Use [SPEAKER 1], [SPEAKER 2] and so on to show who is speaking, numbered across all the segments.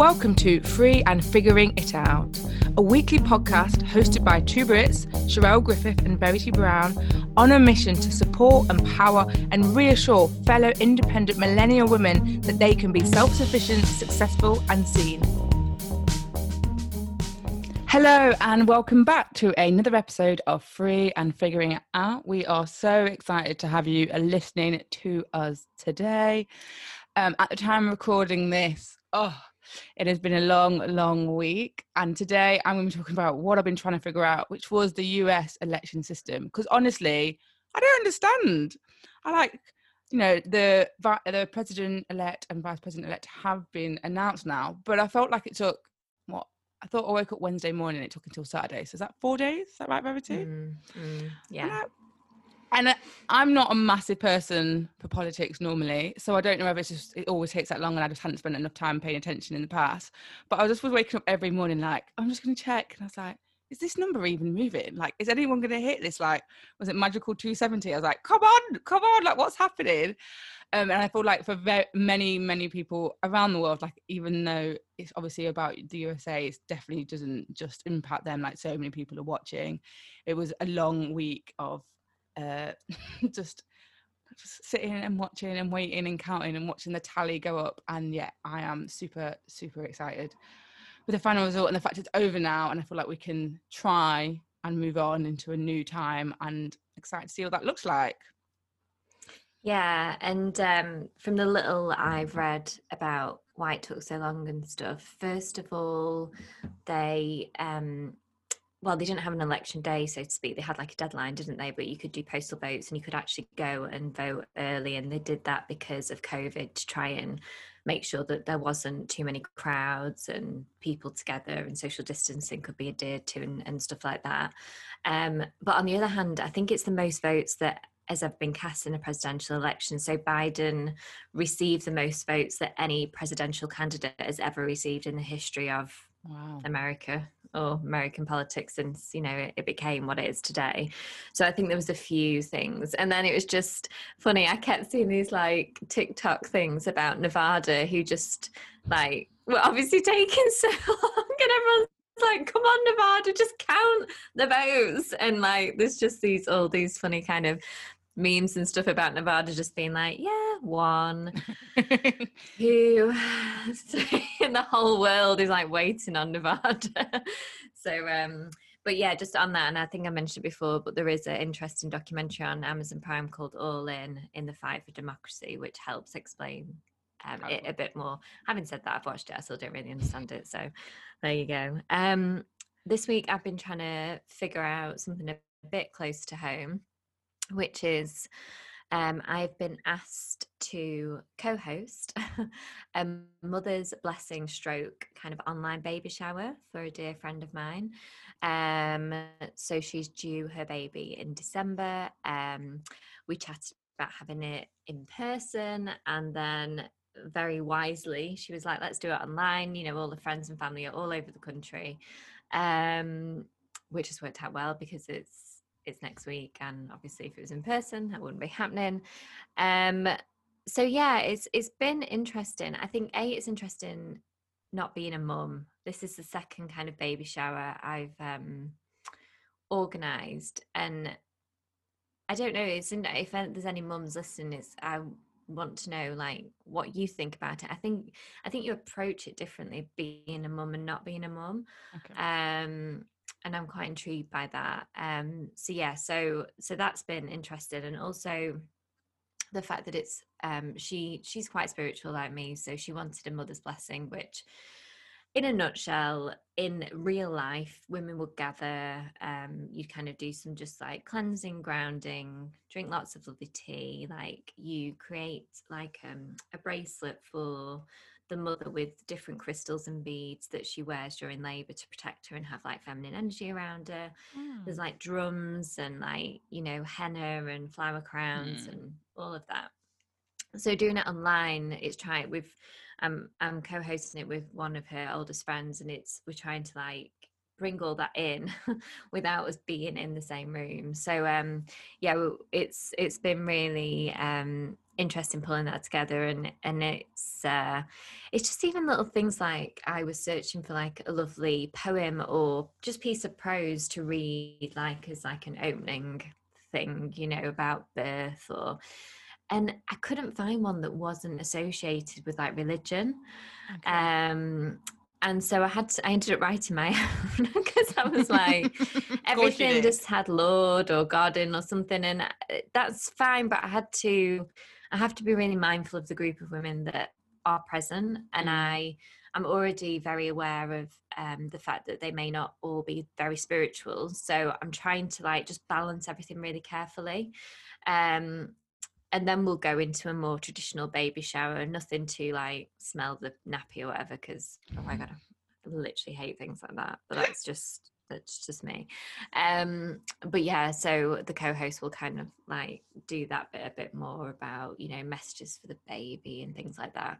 [SPEAKER 1] Welcome to Free and Figuring It Out, a weekly podcast hosted by two Brits, Sherelle Griffith and Verity Brown, on a mission to support, empower, and reassure fellow independent millennial women that they can be self sufficient, successful, and seen. Hello, and welcome back to another episode of Free and Figuring It Out. We are so excited to have you listening to us today. Um, at the time of recording this, oh, it has been a long, long week. And today I'm going to be talking about what I've been trying to figure out, which was the US election system. Because honestly, I don't understand. I like, you know, the the president elect and vice president elect have been announced now, but I felt like it took what I thought I woke up Wednesday morning. And it took until Saturday. So is that four days? Is that right, Verity?
[SPEAKER 2] Mm, mm, yeah
[SPEAKER 1] and I'm not a massive person for politics normally, so I don't know if it's just it always takes that long, and I just hadn't spent enough time paying attention in the past. But I was just was waking up every morning like I'm just going to check, and I was like, is this number even moving? Like, is anyone going to hit this? Like, was it magical 270? I was like, come on, come on, like what's happening? Um, and I feel like for very, many, many people around the world, like even though it's obviously about the USA, it definitely doesn't just impact them. Like so many people are watching. It was a long week of uh, just sitting and watching and waiting and counting and watching the tally go up. And yeah, I am super, super excited with the final result and the fact it's over now. And I feel like we can try and move on into a new time and excited to see what that looks like.
[SPEAKER 2] Yeah, and um, from the little I've read about why it took so long and stuff, first of all, they um, well, they didn't have an election day, so to speak. They had like a deadline, didn't they? But you could do postal votes and you could actually go and vote early. And they did that because of COVID to try and make sure that there wasn't too many crowds and people together and social distancing could be adhered to and, and stuff like that. Um, but on the other hand, I think it's the most votes that has ever been cast in a presidential election. So Biden received the most votes that any presidential candidate has ever received in the history of wow. America or American politics since you know it, it, became what it is today. So I think there was a few things, and then it was just funny. I kept seeing these like TikTok things about Nevada, who just like were obviously taking so long, and everyone's like, "Come on, Nevada, just count the votes." And like, there's just these all these funny kind of memes and stuff about Nevada just being like, yeah, one, who, in the whole world is like waiting on Nevada. so, um, but yeah, just on that, and I think I mentioned it before, but there is an interesting documentary on Amazon Prime called All In in the Fight for Democracy, which helps explain um, it a bit more. Having said that, I've watched it, I still don't really understand it. So there you go. Um, this week, I've been trying to figure out something a bit close to home which is um, I've been asked to co host a mother's blessing stroke kind of online baby shower for a dear friend of mine. Um, so she's due her baby in December. Um, we chatted about having it in person and then very wisely she was like let's do it online you know all the friends and family are all over the country um, which has worked out well because it's it's next week and obviously if it was in person that wouldn't be happening um so yeah it's it's been interesting i think a it's interesting not being a mum this is the second kind of baby shower i've um organized and i don't know it's in, if there's any mums listening it's i want to know like what you think about it i think i think you approach it differently being a mum and not being a mum okay. um and I'm quite intrigued by that. Um, so yeah, so so that's been interesting, and also the fact that it's um, she she's quite spiritual like me, so she wanted a mother's blessing, which in a nutshell, in real life, women would gather, um, you'd kind of do some just like cleansing, grounding, drink lots of lovely tea. Like you create like um, a bracelet for the mother with different crystals and beads that she wears during labor to protect her and have like feminine energy around her. Mm. There's like drums and like, you know, henna and flower crowns mm. and all of that. So doing it online, it's trying with um I'm co-hosting it with one of her oldest friends and it's we're trying to like bring all that in without us being in the same room. So um yeah, it's it's been really um interest in pulling that together and and it's uh it's just even little things like i was searching for like a lovely poem or just piece of prose to read like as like an opening thing you know about birth or and i couldn't find one that wasn't associated with like religion okay. um and so I had to, I ended up writing my own because I was like everything just had Lord or God in or something, and uh, that's fine. But I had to, I have to be really mindful of the group of women that are present, and mm. I I'm already very aware of um, the fact that they may not all be very spiritual. So I'm trying to like just balance everything really carefully. Um, and then we'll go into a more traditional baby shower nothing to like smell the nappy or whatever because oh my god i literally hate things like that but that's just that's just me. Um but yeah so the co-host will kind of like do that bit a bit more about you know messages for the baby and things like that.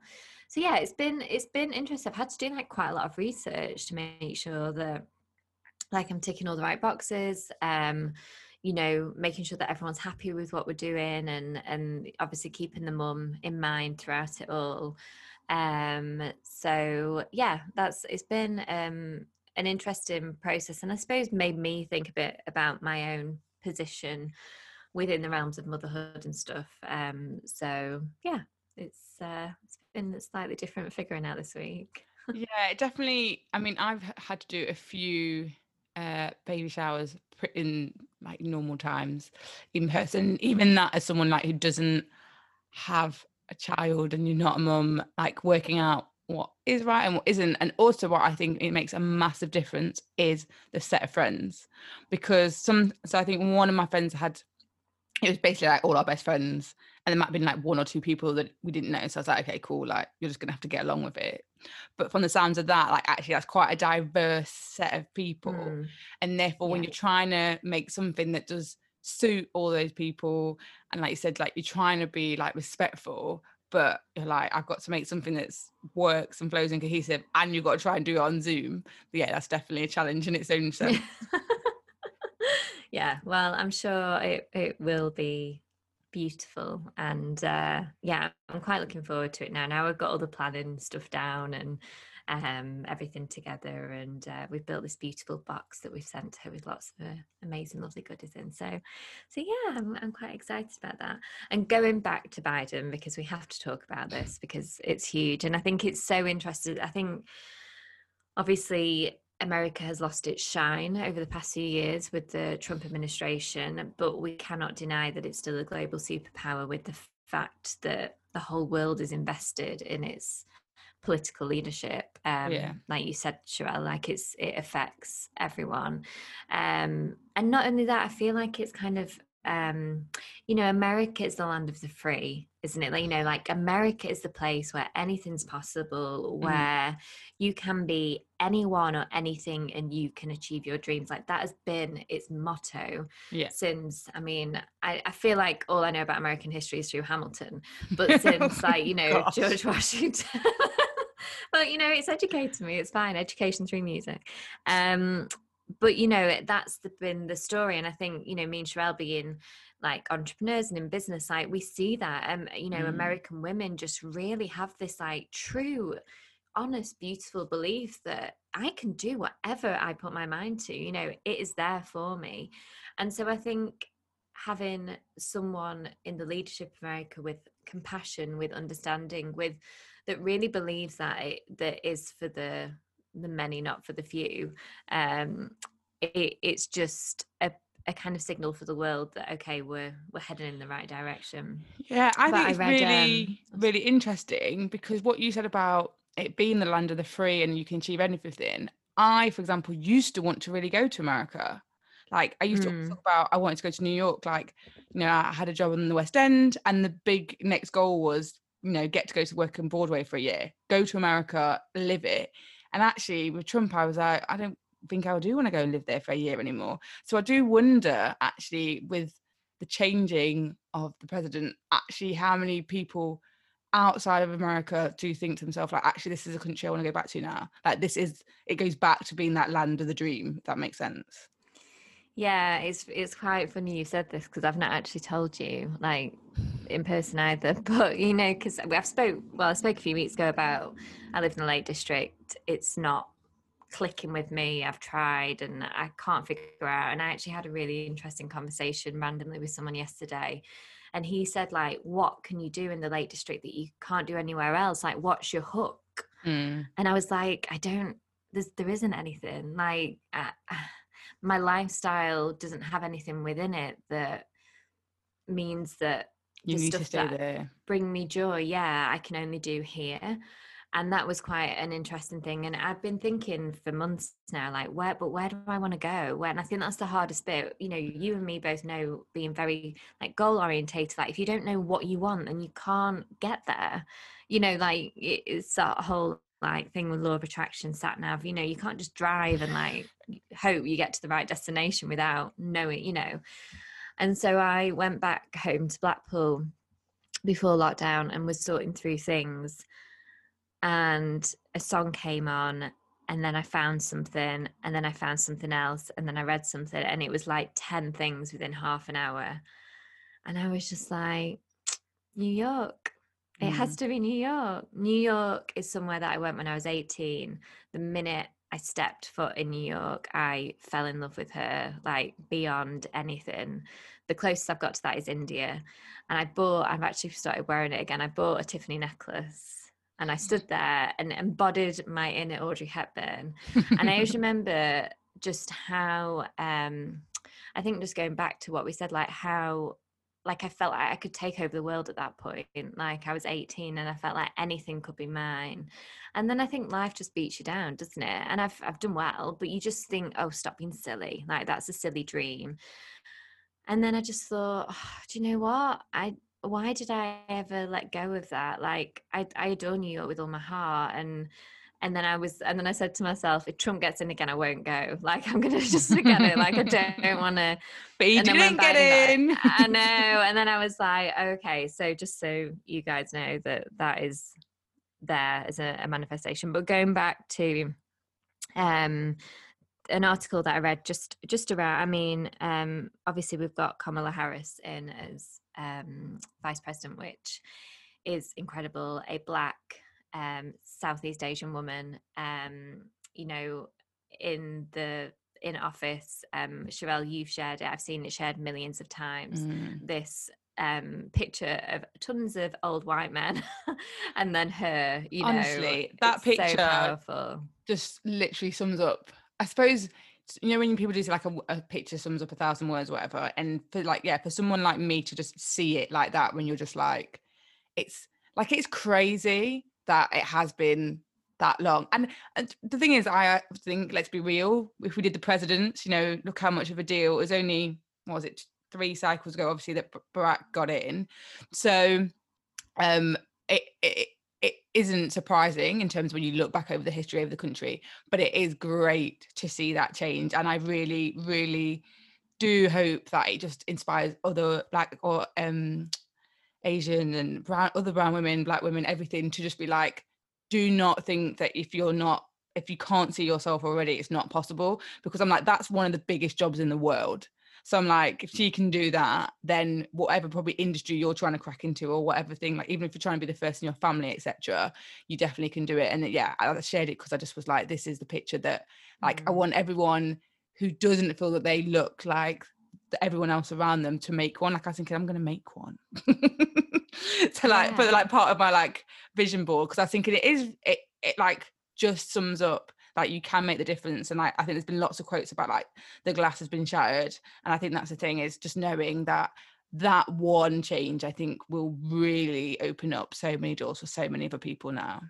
[SPEAKER 2] So yeah it's been it's been interesting. I've had to do like quite a lot of research to make sure that like i'm ticking all the right boxes um you know making sure that everyone's happy with what we're doing and and obviously keeping the mum in mind throughout it all. Um so yeah that's it's been um an interesting process and i suppose made me think a bit about my own position within the realms of motherhood and stuff. Um so yeah it's uh it's been a slightly different figuring out this week.
[SPEAKER 1] Yeah definitely i mean i've had to do a few uh, baby showers in like normal times in person even that as someone like who doesn't have a child and you're not a mum like working out what is right and what isn't and also what i think it makes a massive difference is the set of friends because some so i think one of my friends had it was basically like all our best friends and there might have been like one or two people that we didn't know so i was like okay cool like you're just gonna have to get along with it but from the sounds of that like actually that's quite a diverse set of people mm. and therefore yeah. when you're trying to make something that does suit all those people and like you said like you're trying to be like respectful but you're like i've got to make something that's works and flows and cohesive and you've got to try and do it on zoom. But yeah that's definitely a challenge in its own sense.
[SPEAKER 2] Yeah well i'm sure it, it will be beautiful and uh yeah i'm quite looking forward to it now. Now i've got all the planning stuff down and um everything together and uh, we've built this beautiful box that we've sent her with lots of uh, amazing lovely goodies in. So so yeah I'm, I'm quite excited about that. And going back to biden because we have to talk about this because it's huge and i think it's so interesting. I think obviously America has lost its shine over the past few years with the Trump administration, but we cannot deny that it's still a global superpower with the fact that the whole world is invested in its political leadership. Um, yeah. Like you said, Sherelle, like it's it affects everyone. Um, and not only that, I feel like it's kind of um you know america is the land of the free isn't it like you know like america is the place where anything's possible mm. where you can be anyone or anything and you can achieve your dreams like that has been its motto yeah. since i mean I, I feel like all i know about american history is through hamilton but since like you know Gosh. george washington well you know it's educated me it's fine education through music um but you know that's the, been the story and i think you know me and Sherelle being like entrepreneurs and in business like we see that um you know mm. american women just really have this like true honest beautiful belief that i can do whatever i put my mind to you know it is there for me and so i think having someone in the leadership of america with compassion with understanding with that really believes that it that is for the the many, not for the few. Um, it, it's just a, a kind of signal for the world that okay, we're we're heading in the right direction.
[SPEAKER 1] Yeah, I but think it's I read, really um, really interesting because what you said about it being the land of the free and you can achieve anything. I, for example, used to want to really go to America. Like I used mm. to hmm. talk about I wanted to go to New York. Like, you know, I had a job in the West End and the big next goal was, you know, get to go to work in Broadway for a year, go to America, live it. And actually, with Trump, I was like, I don't think I do want to go and live there for a year anymore. So I do wonder, actually, with the changing of the president, actually, how many people outside of America do think to themselves, like, actually, this is a country I want to go back to now. Like, this is, it goes back to being that land of the dream, if that makes sense.
[SPEAKER 2] Yeah, it's it's quite funny you said this because I've not actually told you like in person either. But you know, because I've spoke well, I spoke a few weeks ago about I live in the Lake District. It's not clicking with me. I've tried and I can't figure out. And I actually had a really interesting conversation randomly with someone yesterday. And he said, like, what can you do in the Lake District that you can't do anywhere else? Like, what's your hook? Mm. And I was like, I don't. There's there isn't anything like. My lifestyle doesn't have anything within it that means that
[SPEAKER 1] you the need stuff to stay
[SPEAKER 2] that
[SPEAKER 1] there.
[SPEAKER 2] bring me joy yeah i can only do here. And that was quite an interesting thing. And i've been thinking for months now like where but where do i want to go? Where and i think that's the hardest bit. You know you and me both know being very like goal orientated like if you don't know what you want and you can't get there. You know like it's that whole like thing with law of attraction sat nav you know you can't just drive and like hope you get to the right destination without knowing you know. And so i went back home to blackpool before lockdown and was sorting through things. And a song came on and then i found something and then i found something else and then i read something and it was like 10 things within half an hour. And i was just like new york it mm. has to be New York. New York is somewhere that I went when I was 18. The minute I stepped foot in New York, I fell in love with her, like beyond anything. The closest I've got to that is India. And I bought, I've actually started wearing it again. I bought a Tiffany necklace and I stood there and embodied my inner Audrey Hepburn. and I always remember just how, um, I think just going back to what we said, like how like I felt like I could take over the world at that point. Like I was 18 and I felt like anything could be mine. And then I think life just beats you down, doesn't it? And I've I've done well, but you just think, oh, stop being silly. Like that's a silly dream. And then I just thought, oh, do you know what? I why did I ever let go of that? Like I I adore New York with all my heart and and then I was, and then I said to myself, if Trump gets in again, I won't go. Like I'm gonna just forget it. Like I don't want to.
[SPEAKER 1] But you didn't get in.
[SPEAKER 2] I know. And then I was like, okay, so just so you guys know that that is there as a, a manifestation. But going back to um an article that I read just just around. I mean, um, obviously we've got Kamala Harris in as um, vice president, which is incredible. A black um, Southeast Asian woman, um, you know, in the in office. Um, Sherelle, you've shared it. I've seen it shared millions of times. Mm. This um, picture of tons of old white men, and then her. You
[SPEAKER 1] Honestly, know, that picture
[SPEAKER 2] so powerful.
[SPEAKER 1] just literally sums up. I suppose you know when people do say like a, a, picture sums up a thousand words or whatever and for like yeah for someone like me to just see it like that when you're just like it's like it's crazy that it has been that long. And, and the thing is, I uh, think, let's be real, if we did the presidents, you know, look how much of a deal. It was only, what was it, three cycles ago, obviously, that Barack got in. So um, it, it, it isn't surprising in terms when you look back over the history of the country, but it is great to see that change. And I really, really do hope that it just inspires other black or um Asian and brown, other brown women, black women, everything to just be like, do not think that if you're not, if you can't see yourself already, it's not possible. Because I'm like, that's one of the biggest jobs in the world. So I'm like, if she can do that, then whatever probably industry you're trying to crack into or whatever thing, like even if you're trying to be the first in your family, etc., you definitely can do it. And yeah, I shared it because I just was like, this is the picture that like mm. I want everyone who doesn't feel that they look like everyone else around them to make one. Like I was thinking, I'm going to make one to like yeah. put like part of my like vision board because I think it is it it like just sums up like you can make the difference. And like I think there's been lots of quotes about like the glass has been shattered, and I think that's the thing is just knowing that that one change I think will really open up so many doors for so many other people now.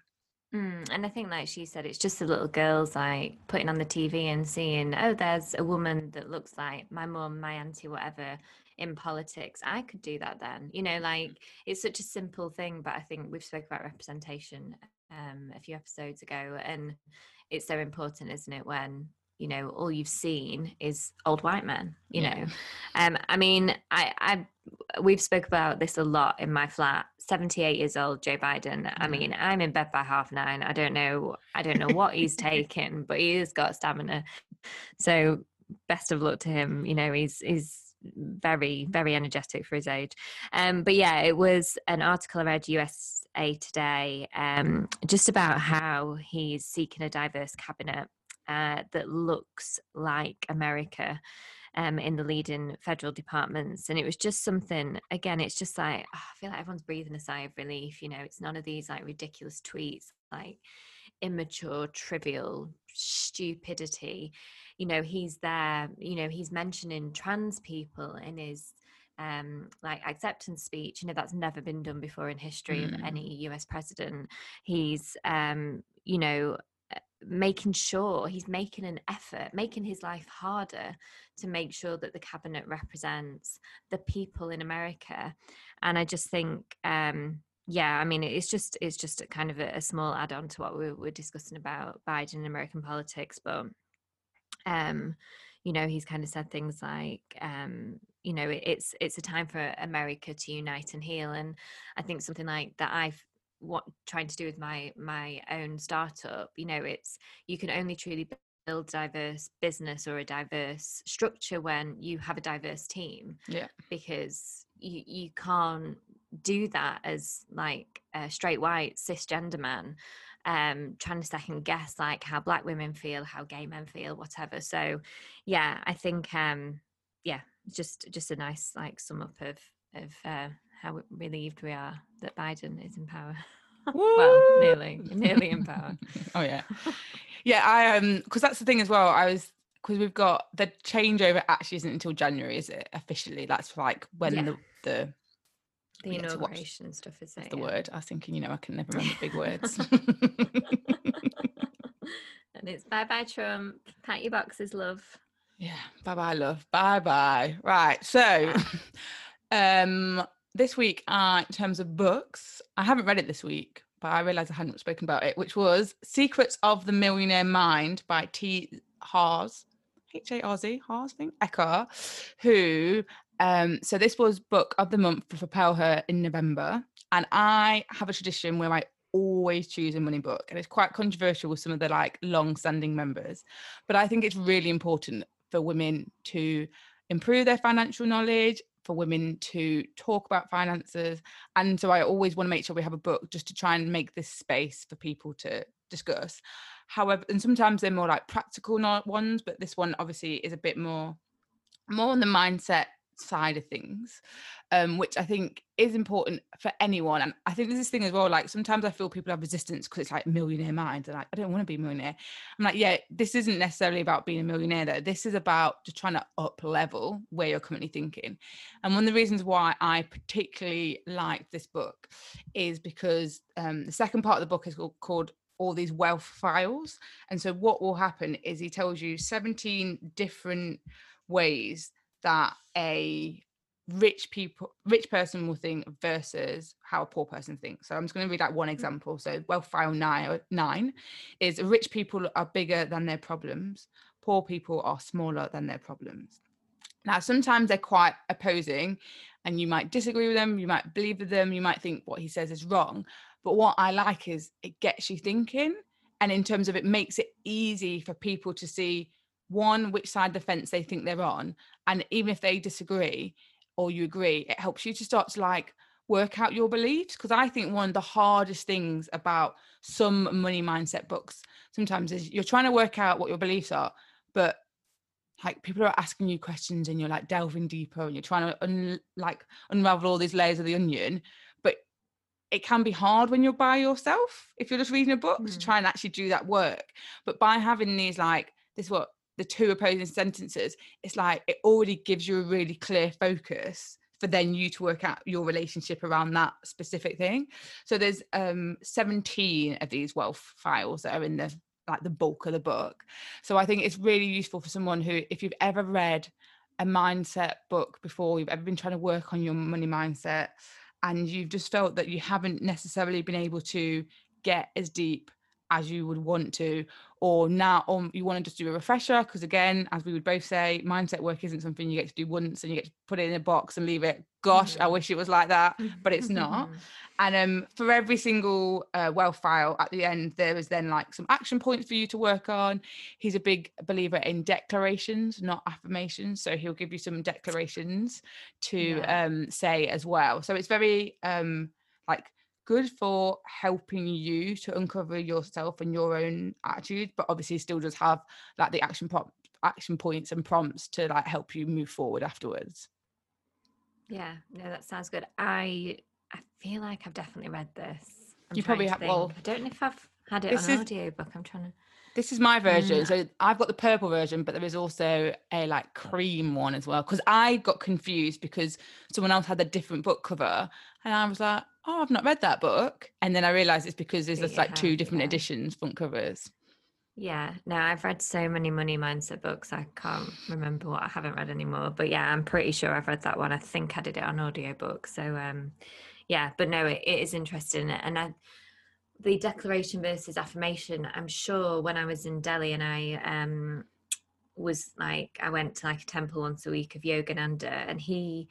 [SPEAKER 2] Mm, and I think, like she said, it's just the little girls like putting on the TV and seeing, oh, there's a woman that looks like my mum, my auntie, whatever, in politics. I could do that then. You know, like it's such a simple thing, but I think we've spoke about representation um, a few episodes ago, and it's so important, isn't it, when you know all you've seen is old white men you yeah. know um i mean i i we've spoke about this a lot in my flat 78 years old joe biden i mm-hmm. mean i'm in bed by half nine i don't know i don't know what he's taking but he has got stamina so best of luck to him. You know, he's he's very very energetic for his age. Um, but yeah, it was an article I read USA Today um, just about how he's seeking a diverse cabinet uh, that looks like America. Um, in the leading federal departments. And it was just something, again, it's just like, oh, I feel like everyone's breathing a sigh of relief. You know, it's none of these like ridiculous tweets, like immature, trivial stupidity. You know, he's there, you know, he's mentioning trans people in his um, like acceptance speech. You know, that's never been done before in history mm. of any US president. He's, um, you know, making sure he's making an effort, making his life harder to make sure that the cabinet represents the people in America. And I just think, um, yeah, I mean, it's just it's just a kind of a, a small add-on to what we were discussing about Biden and American politics, but um, you know, he's kind of said things like, um, you know, it, it's it's a time for America to unite and heal, and I think something like that I've what trying to do with my my own startup you know it's you can only truly build diverse business or a diverse structure when you have a diverse team
[SPEAKER 1] yeah.
[SPEAKER 2] because you you can't do that as like a straight white cisgender man um trying to second guess like how black women feel how gay men feel whatever. So yeah i think um yeah just just a nice like sum up of of uh, how relieved we are that biden is in power. Well nearly nearly in power.
[SPEAKER 1] Oh yeah. Yeah i um because that's the thing as well i was because we've got the changeover actually isn't until january is it officially? That's like when yeah. the the
[SPEAKER 2] the inauguration stuff is
[SPEAKER 1] the yeah. word. I was thinking you know i can never remember big words.
[SPEAKER 2] And it's bye bye trump. Pat your boxes love.
[SPEAKER 1] Yeah bye bye love. Bye bye. Right so um this week uh in terms of books i haven't read it this week but i realized i hadn't spoken about it which was secrets of the millionaire mind by t Harz H-A-R-Z, Harz, I think, Eker, who um, so this was book of the month for Propel Her in November. And I have a tradition where I always choose a money book. And it's quite controversial with some of the like long-standing members. But I think it's really important for women to improve their financial knowledge, for women to talk about finances. And so I always want to make sure we have a book just to try and make this space for people to discuss. However, and sometimes they're more like practical ones, but this one obviously is a bit more more on the mindset side of things um, which i think is important for anyone and i think there's this thing as well like sometimes i feel people have resistance because it's like millionaire mind and like i don't want to be a millionaire. I'm like yeah this isn't necessarily about being a millionaire though. This is about just trying to up level where you're currently thinking. And one of the reasons why i particularly like this book is because um, the second part of the book is called, called all these wealth files and so what will happen is he tells you 17 different ways that a rich people rich person will think versus how a poor person thinks. So i'm just going to read out one mm. example. So wealth file nine, nine is rich people are bigger than their problems. Poor people are smaller than their problems. Now sometimes they're quite opposing and you might disagree with them you might believe with them you might think what he says is wrong. But what i like is it gets you thinking and in terms of it makes it easy for people to see one which side of the fence they think they're on and even if they disagree or you agree it helps you to start to like work out your beliefs because i think one of the hardest things about some money mindset books sometimes is you're trying to work out what your beliefs are but like people are asking you questions and you're like delving deeper and you're trying to un- like unravel all these layers of the onion but it can be hard when you're by yourself if you're just reading a book mm. to try and actually do that work but by having these like this what the two opposing sentences, it's like it already gives you a really clear focus for then you to work out your relationship around that specific thing. So there's um 17 of these wealth files that are in the like the bulk of the book. So I think it's really useful for someone who if you've ever read a mindset book before, you've ever been trying to work on your money mindset and you've just felt that you haven't necessarily been able to get as deep as you would want to or now or you want to just do a refresher because again as we would both say mindset work isn't something you get to do once and you get to put it in a box and leave it gosh mm-hmm. i wish it was like that but it's not and um for every single uh, wealth file at the end there is then like some action points for you to work on he's a big believer in declarations not affirmations so he'll give you some declarations to yeah. um say as well so it's very um like good for helping you to uncover yourself and your own attitude but obviously still does have like the action prompt action points and prompts to like help you move forward afterwards
[SPEAKER 2] yeah no that sounds good i i feel like i've definitely read this
[SPEAKER 1] I'm you probably have well
[SPEAKER 2] i don't know if i've had it on is, audio book i'm trying to
[SPEAKER 1] this is my version. Mm. So I've got the purple version, but there is also a like cream one as well. Because I got confused because someone else had a different book cover, and I was like, "Oh, I've not read that book." And then I realized it's because there's just like two different yeah. editions, front covers.
[SPEAKER 2] Yeah, no, I've read so many money mindset books. I can't remember what I haven't read anymore. But yeah, I'm pretty sure I've read that one. I think I did it on audiobook. So um, yeah, but no, it, it is interesting, and I the declaration versus affirmation i'm sure when i was in delhi and i um was like i went to like a temple once a week of yogananda and he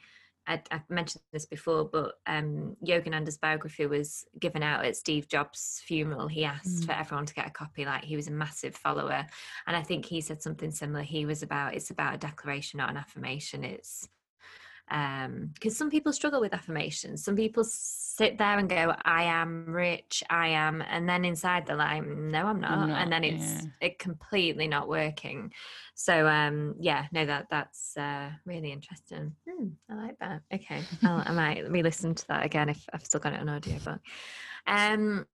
[SPEAKER 2] I, have mentioned this before, but um, Yogananda's biography was given out at Steve Jobs' funeral. He asked mm. for everyone to get a copy, like he was a massive follower. And I think he said something similar. He was about it's about a declaration, not an affirmation. It's um because some people struggle with affirmations. Some people sit there and go i am rich i am and then inside they're like no i'm not, not and then it's yeah. it completely not working. So um yeah no that that's uh really interesting. Hmm, i like that. Okay I'll, i might re-listen to that again if i've still got it on audio but um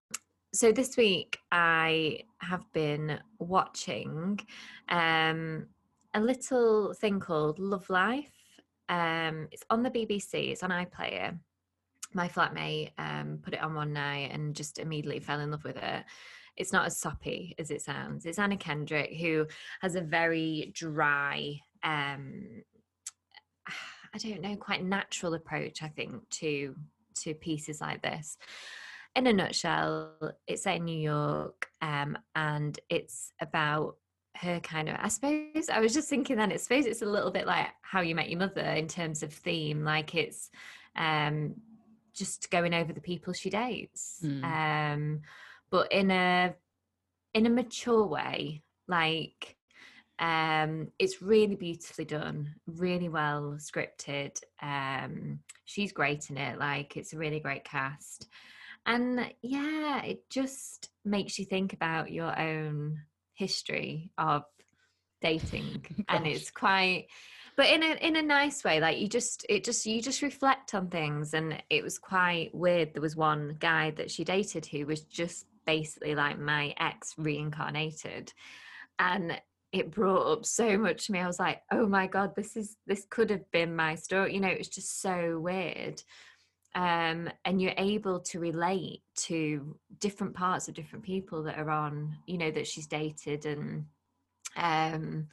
[SPEAKER 2] so this week i have been watching um a little thing called love life um, it's on the BBC. It's on iPlayer. My flatmate um, put it on one night and just immediately fell in love with it. It's not as soppy as it sounds. It's Anna Kendrick who has a very dry, um, I don't know, quite natural approach. I think to to pieces like this. In a nutshell, it's set in New York, um, and it's about her kind of i suppose i was just thinking then i suppose it's a little bit like how you met your mother in terms of theme like it's um just going over the people she dates mm. um but in a in a mature way like um it's really beautifully done really well scripted um she's great in it like it's a really great cast and yeah it just makes you think about your own history of dating oh and it's quite but in a in a nice way like you just it just you just reflect on things and it was quite weird. There was one guy that she dated who was just basically like my ex reincarnated and it brought up so much to me. I was like oh my god this is this could have been my story you know it was just so weird um, and you're able to relate to different parts of different people that are on you know that she's dated and um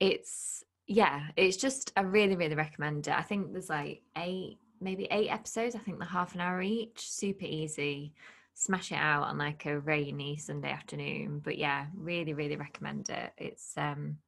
[SPEAKER 2] it's yeah it's just i really really recommend it. I think there's like eight maybe eight episodes i think the half an hour each super easy. Smash it out on like a rainy sunday afternoon but yeah really really recommend it. It's um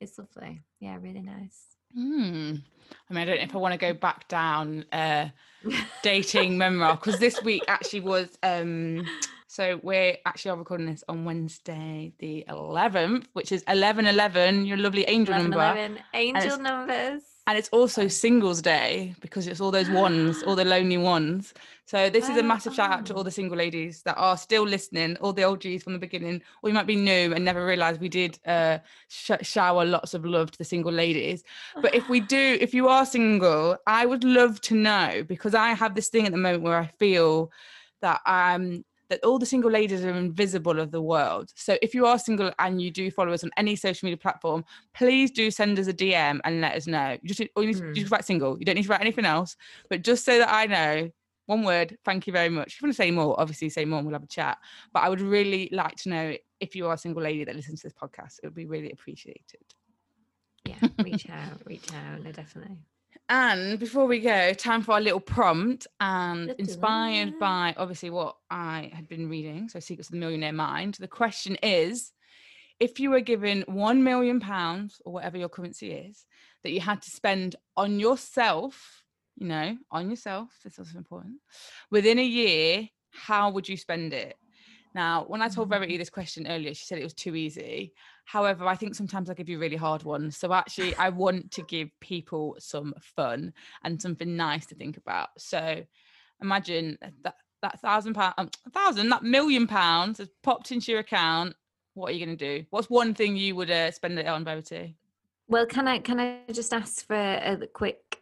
[SPEAKER 2] it's lovely. Yeah really nice
[SPEAKER 1] Mm. I mean, I don't know if I want to go back down uh, dating memoir because this week actually was. Um, so we're actually recording this on Wednesday, the 11th, which is 11 11, your lovely angel 11, number. 11,
[SPEAKER 2] angel numbers.
[SPEAKER 1] And it's also singles day because it's all those ones, all the lonely ones. So this is a massive shout out to all the single ladies that are still listening, all the OGs from the beginning, or you might be new and never realized we did uh, sh- shower lots of love to the single ladies. But if we do, if you are single, I would love to know because I have this thing at the moment where I feel that um that all the single ladies are invisible of the world. So if you are single and you do follow us on any social media platform, please do send us a DM and let us know. You just, or you, mm. just write single. You don't need to write anything else, but just so that I know. One word, thank you very much. If you want to say more, obviously say more and we'll have a chat. But I would really like to know if you are a single lady that listens to this podcast. It would be really appreciated.
[SPEAKER 2] Yeah, reach out, reach out, no, definitely.
[SPEAKER 1] And before we go, time for our little prompt. And inspired by obviously what I had been reading, so Secrets of the Millionaire Mind, the question is if you were given one million pounds or whatever your currency is that you had to spend on yourself, you know, on yourself, this is also important, within a year, how would you spend it? Now, when I told Verity this question earlier, she said it was too easy. However, I think sometimes I give you really hard ones. So actually, I want to give people some fun and something nice to think about. So imagine that that thousand pound, um, a thousand, that million pounds has popped into your account. What are you going to do? What's one thing you would uh, spend it on, Verity?
[SPEAKER 2] Well, can I can I just ask for a quick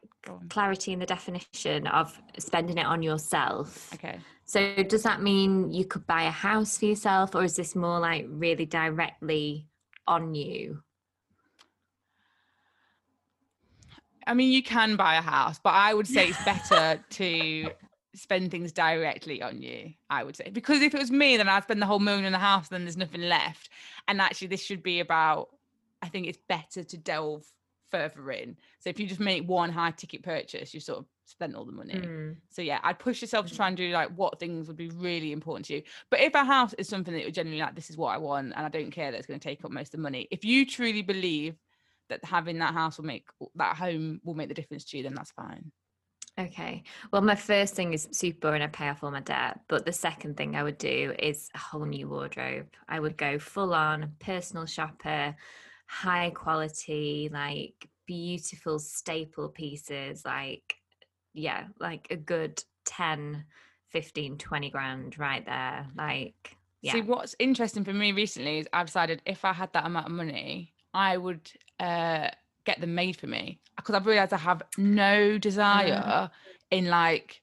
[SPEAKER 2] clarity in the definition of spending it on yourself?
[SPEAKER 1] Okay.
[SPEAKER 2] So does that mean you could buy a house for yourself, or is this more like really directly on you?
[SPEAKER 1] I mean, you can buy a house, but I would say it's better to spend things directly on you. I would say because if it was me, then I'd spend the whole million in the house, then there's nothing left. And actually, this should be about. I think it's better to delve further in. So if you just make one high ticket purchase, you sort of spent all the money.
[SPEAKER 2] Mm,
[SPEAKER 1] So yeah, I'd push yourself to try and do like what things would be really important to you. But if a house is something that you're generally like, this is what I want, and I don't care that it's going to take up most of the money. If you truly believe that having that house will make that home will make the difference to you, then that's fine.
[SPEAKER 2] Okay. Well, my first thing is super and I pay off all my debt. But the second thing I would do is a whole new wardrobe. I would go full on personal shopper, high quality, like beautiful staple pieces, like, yeah, like a good 10, 15, 20 grand right there. Like, yeah.
[SPEAKER 1] See, what's interesting for me recently is I've decided if I had that amount of money, I would uh, get them made for me because I've realized I have no desire in like.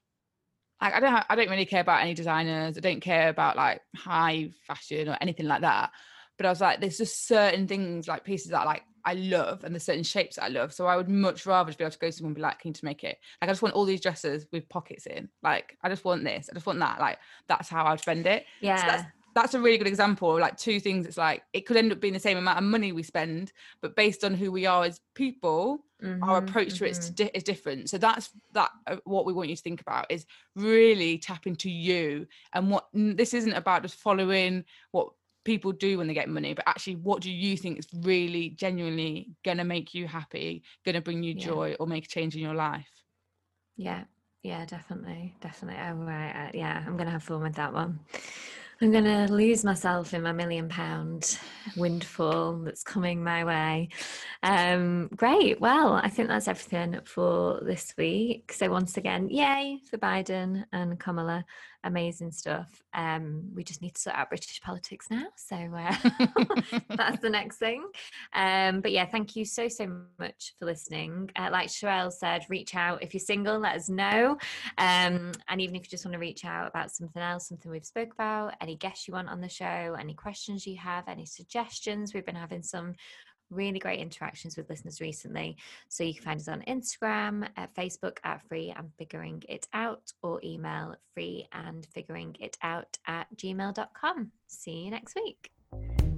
[SPEAKER 1] Like I don't, ha- I don't really care about any designers. I don't care about like high fashion or anything like that. But I was like, there's just certain things like pieces that like I love, and there's certain shapes that I love. So I would much rather just be able to go to someone and be like, "Can you just make it?" Like I just want all these dresses with pockets in. Like I just want this. I just want that. Like that's how I'd spend it
[SPEAKER 2] yeah.
[SPEAKER 1] that's- that's a really good example of like two things it's like it could end up being the same amount of money we spend but based on who we are as people our
[SPEAKER 2] Mhm,
[SPEAKER 1] approach to it is,
[SPEAKER 2] mhm.
[SPEAKER 1] di- is different so that's that uh, what we want you to think about is really tap into you and what this isn't about just following what people do when they get money but actually what do you think is really genuinely gonna make you happy gonna bring you
[SPEAKER 2] Yeah.
[SPEAKER 1] joy or make a change in your life
[SPEAKER 2] Yeah, yeah, definitely, definitely. Oh, right, uh, yeah, I'm gonna have fun with that one. I'm gonna lose myself in my million pound windfall that's coming my way. Um, great. Well, I think that's everything for this week. So once again, yay for Biden and Kamala. Amazing stuff. Um, we just need to sort out British politics now. So uh, that's the next thing. Um, but yeah, thank you so, so much for listening. Uh, like Sherelle said, reach out if you're single, let us know. Um, and even if you just want to reach out about something else, something we've spoke about, any guests you want on the show, any questions you have, any suggestions, we've been having some really great interactions with listeners recently. So you can find us on Instagram, at Facebook at Free and Figuring It Out, or email free and figuring it out at gmail.com. See you next week.